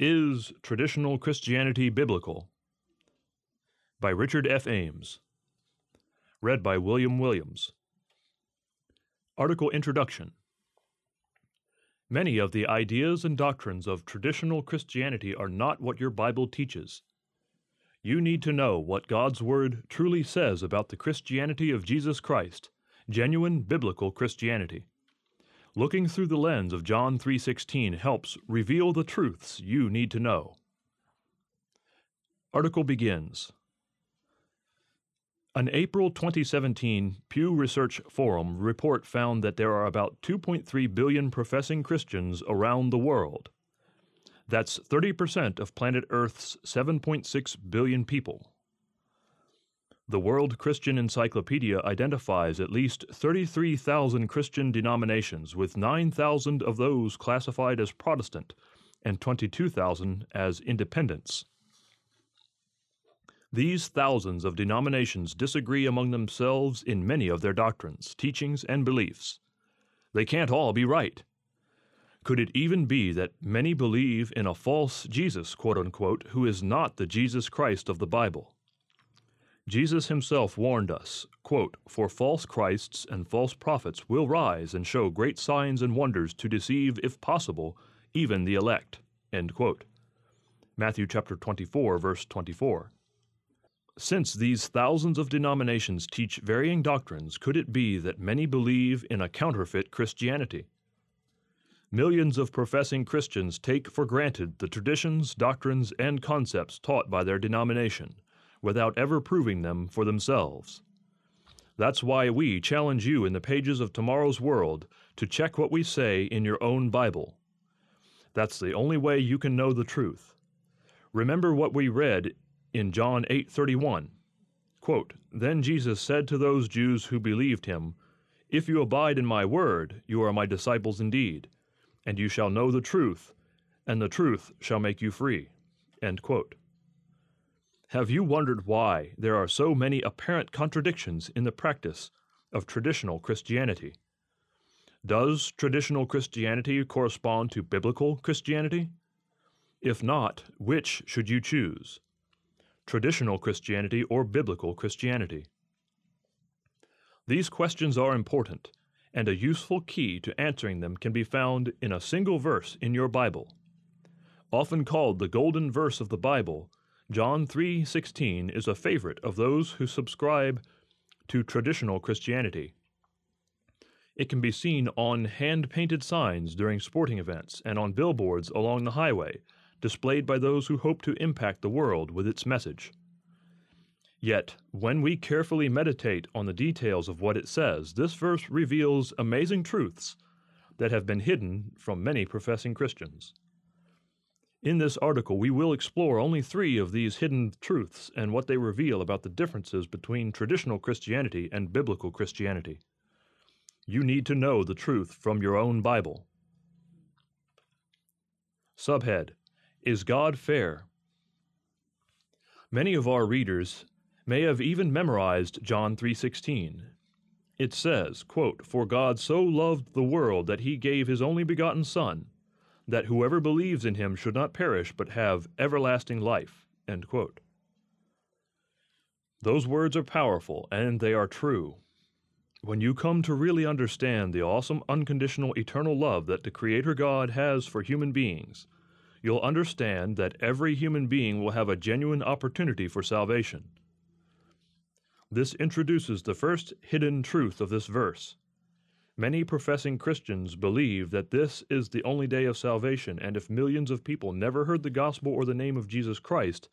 Is Traditional Christianity Biblical? by Richard F. Ames. Read by William Williams. Article Introduction Many of the ideas and doctrines of traditional Christianity are not what your Bible teaches. You need to know what God's Word truly says about the Christianity of Jesus Christ, genuine biblical Christianity. Looking through the lens of John 3:16 helps reveal the truths you need to know. Article begins. An April 2017 Pew Research Forum report found that there are about 2.3 billion professing Christians around the world. That's 30% of planet Earth's 7.6 billion people. The World Christian Encyclopedia identifies at least 33,000 Christian denominations, with 9,000 of those classified as Protestant and 22,000 as independents. These thousands of denominations disagree among themselves in many of their doctrines, teachings, and beliefs. They can't all be right. Could it even be that many believe in a false Jesus, quote unquote, who is not the Jesus Christ of the Bible? Jesus himself warned us, quote, For false Christs and false prophets will rise and show great signs and wonders to deceive, if possible, even the elect. End quote. Matthew chapter 24, verse 24. Since these thousands of denominations teach varying doctrines, could it be that many believe in a counterfeit Christianity? Millions of professing Christians take for granted the traditions, doctrines, and concepts taught by their denomination, without ever proving them for themselves. That's why we challenge you in the pages of tomorrow's world to check what we say in your own Bible. That's the only way you can know the truth. Remember what we read in John 8:31. Quote, Then Jesus said to those Jews who believed him, If you abide in my word, you are my disciples indeed, and you shall know the truth, and the truth shall make you free. End quote. Have you wondered why there are so many apparent contradictions in the practice of traditional Christianity? Does traditional Christianity correspond to biblical Christianity? If not, which should you choose? traditional Christianity or biblical Christianity? These questions are important, and a useful key to answering them can be found in a single verse in your Bible. Often called the golden verse of the Bible, John 3:16 is a favorite of those who subscribe to traditional Christianity. It can be seen on hand-painted signs during sporting events and on billboards along the highway displayed by those who hope to impact the world with its message. Yet, when we carefully meditate on the details of what it says, this verse reveals amazing truths that have been hidden from many professing Christians. In this article, we will explore only three of these hidden truths and what they reveal about the differences between traditional Christianity and biblical Christianity. You need to know the truth from your own Bible. Subhead is God fair? Many of our readers may have even memorized John 3:16. It says, quote, "For God so loved the world that he gave his only begotten son, that whoever believes in him should not perish but have everlasting life." Those words are powerful and they are true. When you come to really understand the awesome unconditional eternal love that the Creator God has for human beings, you'll understand that every human being will have a genuine opportunity for salvation. This introduces the first hidden truth of this verse. Many professing Christians believe that this is the only day of salvation, and if millions of people never heard the gospel or the name of Jesus Christ,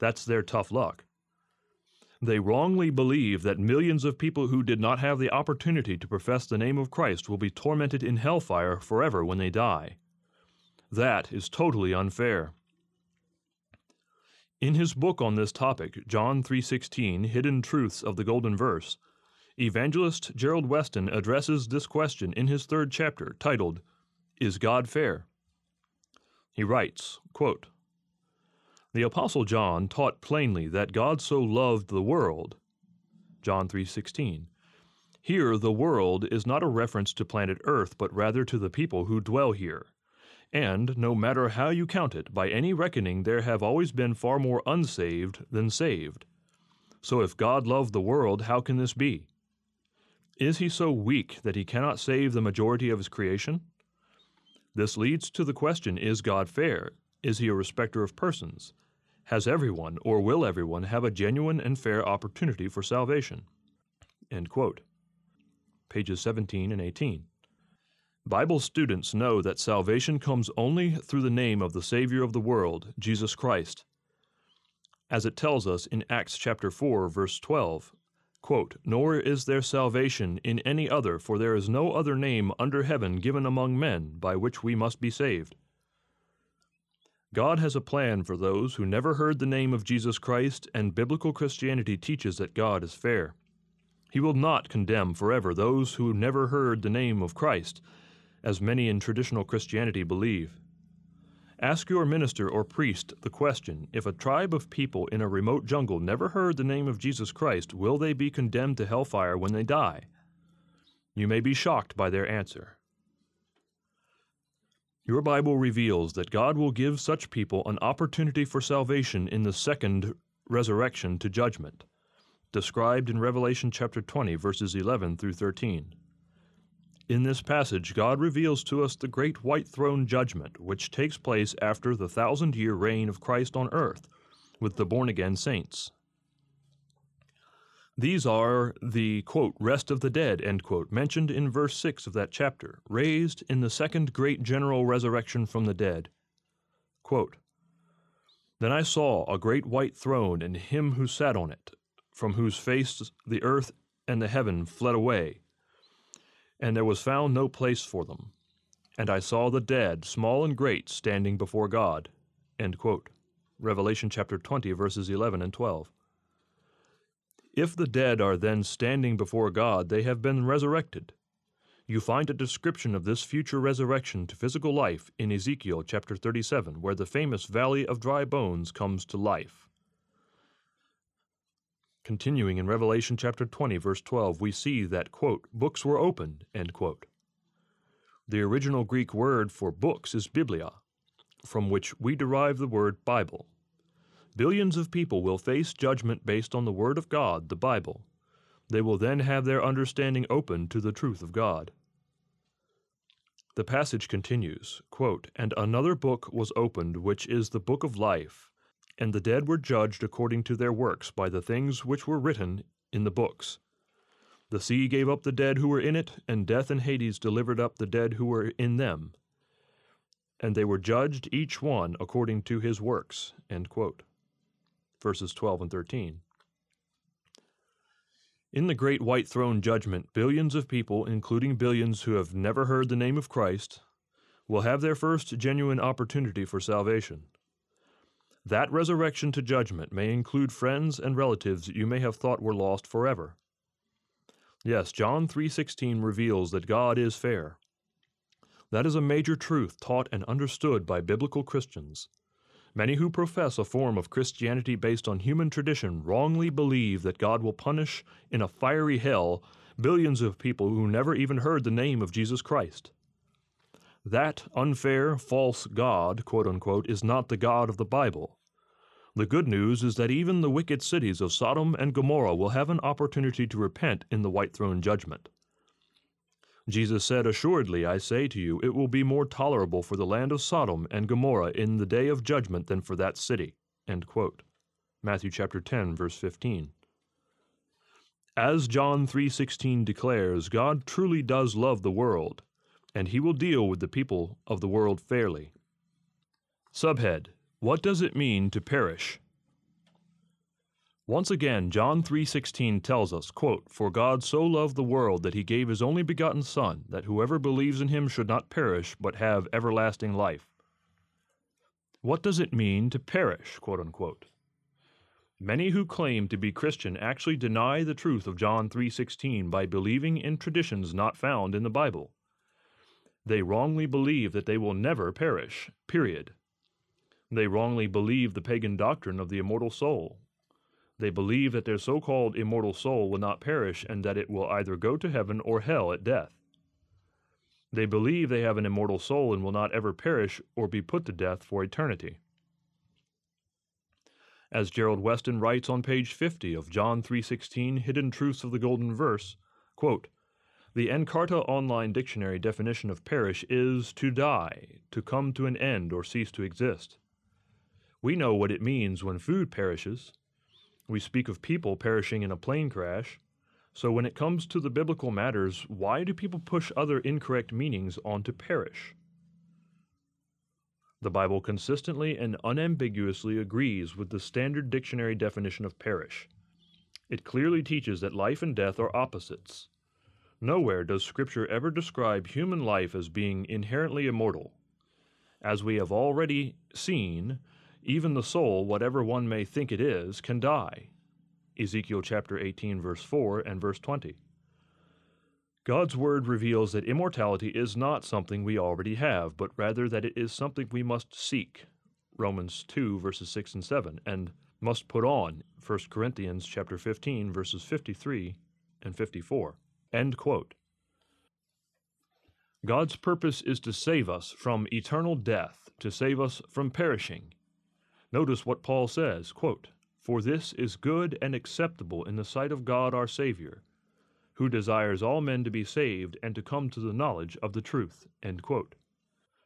that's their tough luck. They wrongly believe that millions of people who did not have the opportunity to profess the name of Christ will be tormented in hellfire forever when they die. That is totally unfair. In his book on this topic, John 3:16, Hidden Truths of the Golden Verse, evangelist Gerald Weston addresses this question in his third chapter, titled Is God Fair? He writes, quote, The apostle John taught plainly that God so loved the world, John 3:16. Here the world is not a reference to planet Earth, but rather to the people who dwell here. and, no matter how you count it, by any reckoning there have always been far more unsaved than saved. So if God loved the world, how can this be? Is he so weak that he cannot save the majority of his creation? This leads to the question Is God fair? Is he a respecter of persons? Has everyone, or will everyone, have a genuine and fair opportunity for salvation? Pages 17 and 18. Bible students know that salvation comes only through the name of the Savior of the world, Jesus Christ. As it tells us in Acts chapter 4 verse 12, quote, "Nor is there salvation in any other, for there is no other name under heaven given among men by which we must be saved." God has a plan for those who never heard the name of Jesus Christ, and biblical Christianity teaches that God is fair. He will not condemn forever those who never heard the name of Christ as many in traditional Christianity believe. Ask your minister or priest the question if a tribe of people in a remote jungle never heard the name of Jesus Christ, will they be condemned to hellfire when they die? You may be shocked by their answer. Your Bible reveals that God will give such people an opportunity for salvation in the second resurrection to judgment, described in Revelation chapter 20, verses 11 through 13. In this passage, God reveals to us the great white throne judgment, which takes place after the thousand year reign of Christ on earth with the born again saints. These are the quote, rest of the dead end quote, mentioned in verse 6 of that chapter, raised in the second great general resurrection from the dead. Quote, then I saw a great white throne and him who sat on it, from whose face the earth and the heaven fled away and there was found no place for them. And I saw the dead, small and great, standing before God. Revelation chapter 20, verses 11 and 12. If the dead are then standing before God, they have been resurrected. You find a description of this future resurrection to physical life in Ezekiel chapter 37, where the famous valley of dry bones comes to life. Continuing in Revelation chapter 20, verse 12, we see that, quote, books were opened, end quote. The original Greek word for books is biblia, from which we derive the word Bible. Billions of people will face judgment based on the Word of God, the Bible. They will then have their understanding open to the truth of God. The passage continues, quote, And another book was opened, which is the book of life. And the dead were judged according to their works by the things which were written in the books. The sea gave up the dead who were in it, and death and Hades delivered up the dead who were in them. And they were judged each one according to his works. Verses 12 and 13. In the great white throne judgment, billions of people, including billions who have never heard the name of Christ, will have their first genuine opportunity for salvation. That resurrection to judgment may include friends and relatives you may have thought were lost forever. Yes, John 3:16 reveals that God is fair. That is a major truth taught and understood by biblical Christians. Many who profess a form of Christianity based on human tradition wrongly believe that God will punish in a fiery hell billions of people who never even heard the name of Jesus Christ. That unfair, false God, quote unquote, is not the God of the Bible. The good news is that even the wicked cities of Sodom and Gomorrah will have an opportunity to repent in the white throne judgment. Jesus said, Assuredly, I say to you, it will be more tolerable for the land of Sodom and Gomorrah in the day of judgment than for that city. Matthew chapter 10, verse 15. As John 3:16 declares, God truly does love the world, and he will deal with the people of the world fairly. Subhead What does it mean to perish? Once again, John 3:16 tells us, quote, "For God so loved the world that he gave his only begotten son, that whoever believes in him should not perish but have everlasting life." What does it mean to perish, quote unquote? Many who claim to be Christian actually deny the truth of John 3:16 by believing in traditions not found in the Bible. They wrongly believe that they will never perish, period. They wrongly believe the pagan doctrine of the immortal soul. They believe that their so called immortal soul will not perish and that it will either go to heaven or hell at death. They believe they have an immortal soul and will not ever perish or be put to death for eternity. As Gerald Weston writes on page 50 of John 3:16 Hidden Truths of the Golden Verse, quote, the Encarta Online Dictionary definition of perish is to die, to come to an end or cease to exist. We know what it means when food perishes. We speak of people perishing in a plane crash. So when it comes to the biblical matters, why do people push other incorrect meanings onto perish? The Bible consistently and unambiguously agrees with the standard dictionary definition of perish. It clearly teaches that life and death are opposites. Nowhere does Scripture ever describe human life as being inherently immortal. As we have already seen, even the soul, whatever one may think it is, can die. Ezekiel chapter 18, verse 4 and verse 20. God's Word reveals that immortality is not something we already have, but rather that it is something we must seek. Romans 2 verses 6 and 7, and must put on. 1 Corinthians chapter 15 verses 53 and 54. End quote. God's purpose is to save us from eternal death, to save us from perishing. Notice what Paul says, quote, For this is good and acceptable in the sight of God our Savior, who desires all men to be saved and to come to the knowledge of the truth. End quote.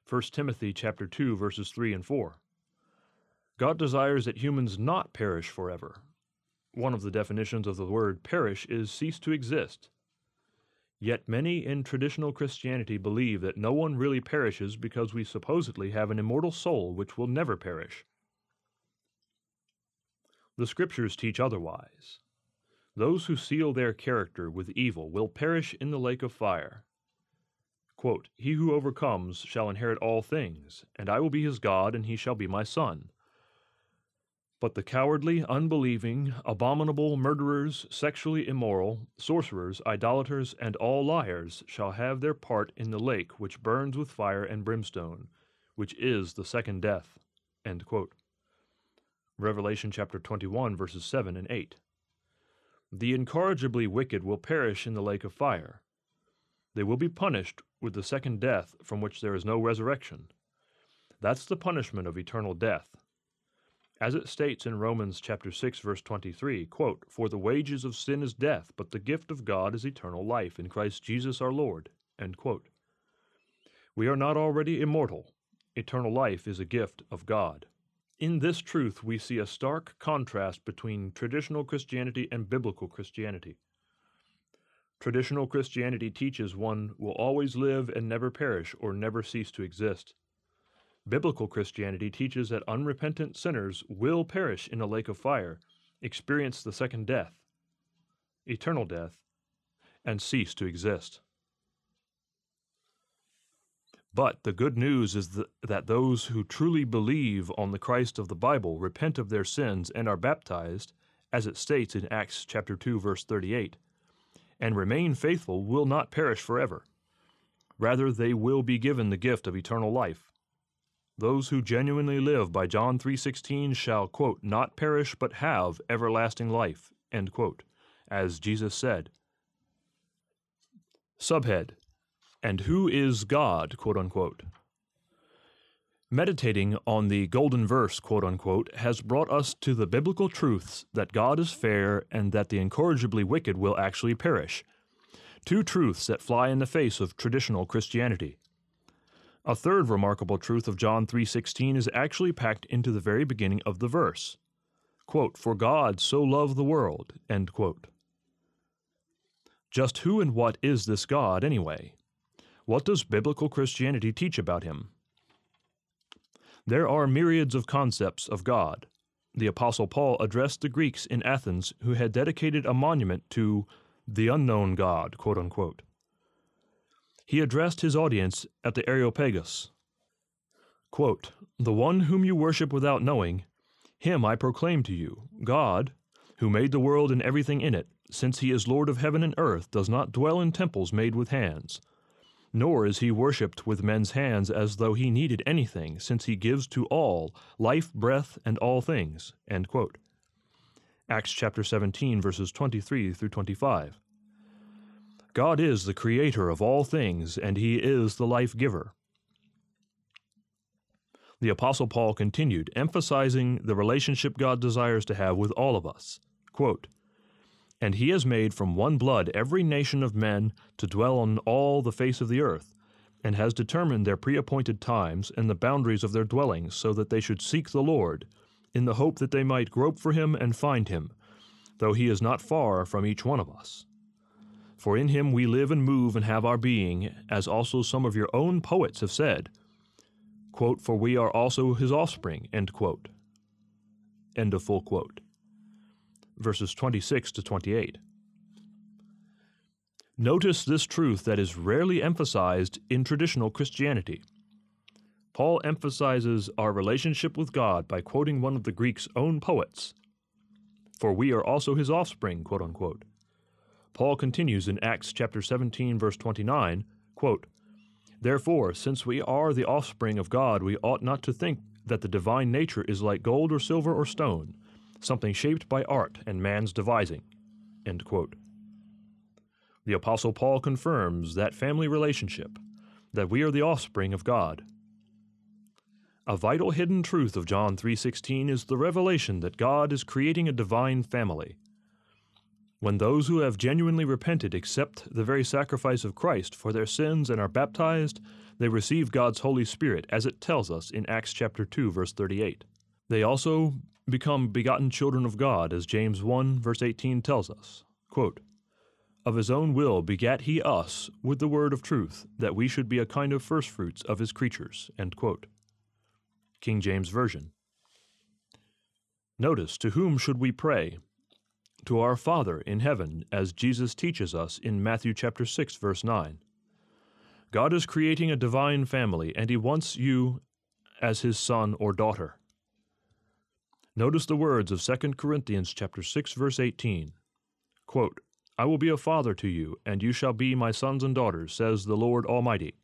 1 Timothy chapter 2 verses 3 and 4. God desires that humans not perish forever. One of the definitions of the word perish is cease to exist. Yet many in traditional Christianity believe that no one really perishes because we supposedly have an immortal soul which will never perish. The Scriptures teach otherwise. Those who seal their character with evil will perish in the lake of fire. Quote, he who overcomes shall inherit all things, and I will be his God, and he shall be my son. But the cowardly, unbelieving, abominable, murderers, sexually immoral, sorcerers, idolaters, and all liars shall have their part in the lake which burns with fire and brimstone, which is the second death. Revelation chapter 21, verses 7 and 8. The incorrigibly wicked will perish in the lake of fire. They will be punished with the second death from which there is no resurrection. That's the punishment of eternal death. As it states in Romans chapter 6 verse 23, quote, "For the wages of sin is death, but the gift of God is eternal life in Christ Jesus our Lord." End quote. We are not already immortal. Eternal life is a gift of God. In this truth, we see a stark contrast between traditional Christianity and biblical Christianity. Traditional Christianity teaches one will always live and never perish or never cease to exist. Biblical Christianity teaches that unrepentant sinners will perish in a lake of fire, experience the second death, eternal death, and cease to exist. But the good news is that those who truly believe on the Christ of the Bible repent of their sins and are baptized, as it states in Acts chapter 2 verse 38, and remain faithful will not perish forever. Rather they will be given the gift of eternal life. Those who genuinely live by John 3:16 shall quote not perish but have everlasting life, end quote, as Jesus said. Subhead and who is God, quote unquote. Meditating on the golden verse, quote unquote, has brought us to the biblical truths that God is fair and that the incorrigibly wicked will actually perish. Two truths that fly in the face of traditional Christianity. A third remarkable truth of John 3:16 is actually packed into the very beginning of the verse. Quote, "For God so loved the world." End quote. Just who and what is this God anyway? What does biblical Christianity teach about him? There are myriads of concepts of God. The Apostle Paul addressed the Greeks in Athens who had dedicated a monument to the unknown God, quote unquote. He addressed his audience at the Areopagus. Quote, the one whom you worship without knowing, him I proclaim to you, God, who made the world and everything in it, since he is Lord of heaven and earth, does not dwell in temples made with hands nor is he worshipped with men's hands as though he needed anything, since he gives to all life, breath, and all things. Acts chapter 17, verses 23 through 25. God is the creator of all things, and he is the life giver. The Apostle Paul continued, emphasizing the relationship God desires to have with all of us. Quote, and he has made from one blood every nation of men to dwell on all the face of the earth, and has determined their pre-appointed times and the boundaries of their dwellings, so that they should seek the Lord, in the hope that they might grope for him and find him, though he is not far from each one of us. For in him we live and move and have our being, as also some of your own poets have said, quote, For we are also his offspring, end quote. End of full quote verses 26 to 28. Notice this truth that is rarely emphasized in traditional Christianity. Paul emphasizes our relationship with God by quoting one of the Greek's own poets, for we are also his offspring, quote unquote. Paul continues in Acts chapter 17 verse 29, quote, Therefore, since we are the offspring of God, we ought not to think that the divine nature is like gold or silver or stone, something shaped by art and man's devising. The Apostle Paul confirms that family relationship, that we are the offspring of God. A vital hidden truth of John 3:16 is the revelation that God is creating a divine family. When those who have genuinely repented accept the very sacrifice of Christ for their sins and are baptized, they receive God's Holy Spirit as it tells us in Acts chapter 2 verse 38. They also become begotten children of God, as James 1 verse 18 tells us. Quote, of his own will begat he us with the word of truth, that we should be a kind of firstfruits of his creatures. King James Version. Notice, to whom should we pray? To our Father in heaven, as Jesus teaches us in Matthew chapter 6 verse 9. God is creating a divine family, and he wants you as his son or daughter. Notice the words of 2 Corinthians chapter 6 verse 18. Quote, I will be a father to you, and you shall be my sons and daughters, says the Lord Almighty.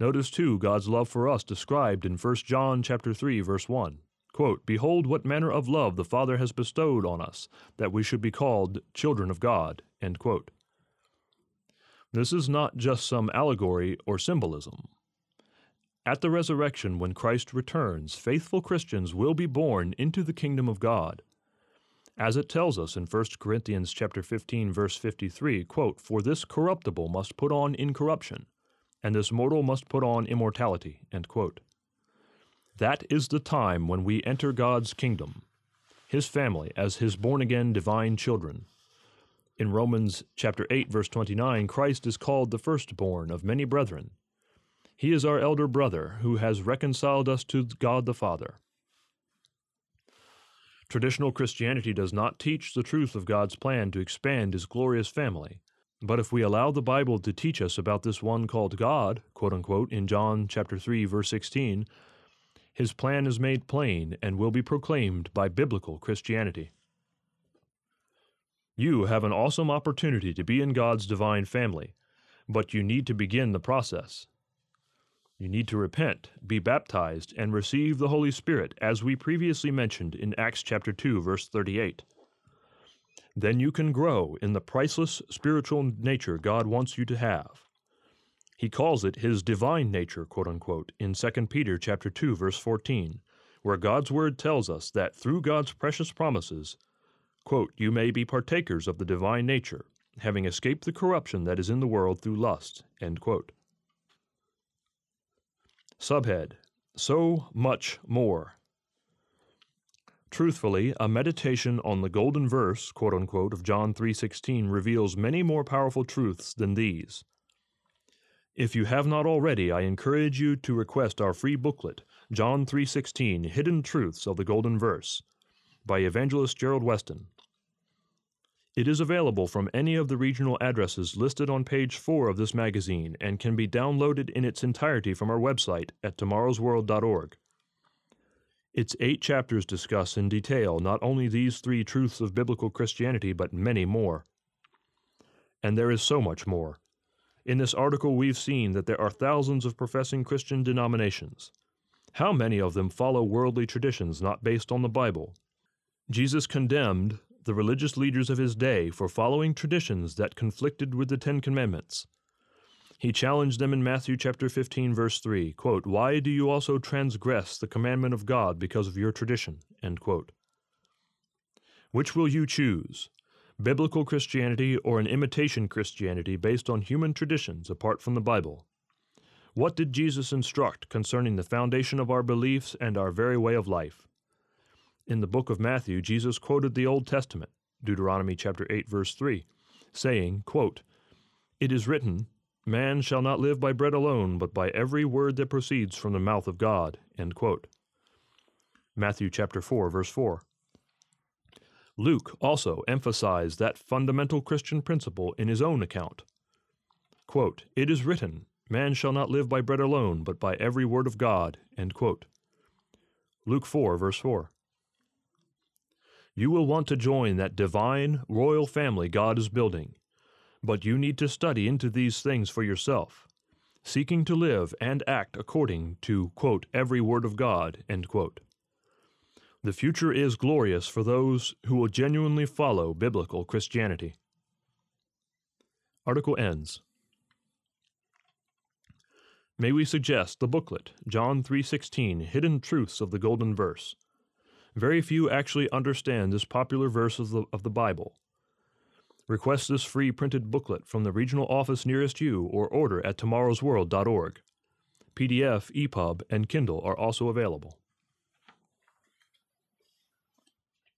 Notice too God's love for us described in 1 John chapter 3 verse 1. Quote, Behold what manner of love the Father has bestowed on us, that we should be called children of God. This is not just some allegory or symbolism. At the resurrection, when Christ returns, faithful Christians will be born into the kingdom of God. As it tells us in 1 Corinthians chapter 15 verse 53, quote, "For this corruptible must put on incorruption, and this mortal must put on immortality." End quote. That is the time when we enter God's kingdom, his family as his born-again divine children. In Romans chapter 8 verse 29, Christ is called the firstborn of many brethren. He is our elder brother who has reconciled us to God the Father. Traditional Christianity does not teach the truth of God's plan to expand his glorious family. But if we allow the Bible to teach us about this one called God, quote unquote, in John chapter 3 verse 16, his plan is made plain and will be proclaimed by biblical Christianity. You have an awesome opportunity to be in God's divine family, but you need to begin the process. You need to repent, be baptized, and receive the Holy Spirit, as we previously mentioned in Acts chapter 2, verse 38. Then you can grow in the priceless spiritual nature God wants you to have. He calls it his divine nature, quote unquote, in 2 Peter chapter 2, verse 14, where God's word tells us that through God's precious promises, quote, you may be partakers of the divine nature, having escaped the corruption that is in the world through lust, end quote. Subhead So Much More. Truthfully, a meditation on the golden verse, quote unquote, of John 3:16 reveals many more powerful truths than these. If you have not already, I encourage you to request our free booklet, John 3:16: Hidden Truths of the Golden Verse, by Evangelist Gerald Weston. It is available from any of the regional addresses listed on page 4 of this magazine and can be downloaded in its entirety from our website at tomorrowsworld.org. Its eight chapters discuss in detail not only these three truths of biblical Christianity, but many more. And there is so much more. In this article, we've seen that there are thousands of professing Christian denominations. How many of them follow worldly traditions not based on the Bible? Jesus condemned the religious leaders of his day for following traditions that conflicted with the Ten Commandments. He challenged them in Matthew chapter 15 verse 3, quote, "Why do you also transgress the commandment of God because of your tradition?" Which will you choose? Biblical Christianity or an imitation Christianity based on human traditions apart from the Bible? What did Jesus instruct concerning the foundation of our beliefs and our very way of life? In the book of Matthew, Jesus quoted the Old Testament, Deuteronomy chapter 8 verse 3, saying, quote, "It is written, man shall not live by bread alone, but by every word that proceeds from the mouth of God." End quote. Matthew chapter 4 verse 4. Luke also emphasized that fundamental Christian principle in his own account. Quote, "It is written, Man shall not live by bread alone, but by every word of God. Luke 4, verse 4. You will want to join that divine, royal family God is building, but you need to study into these things for yourself, seeking to live and act according to, quote, every word of God, The future is glorious for those who will genuinely follow biblical Christianity. Article ends. May we suggest the booklet, John 3:16, Hidden Truths of the Golden Verse. Very few actually understand this popular verse of the, of the Bible. Request this free printed booklet from the regional office nearest you or order at tomorrowsworld.org. PDF, EPUB, and Kindle are also available.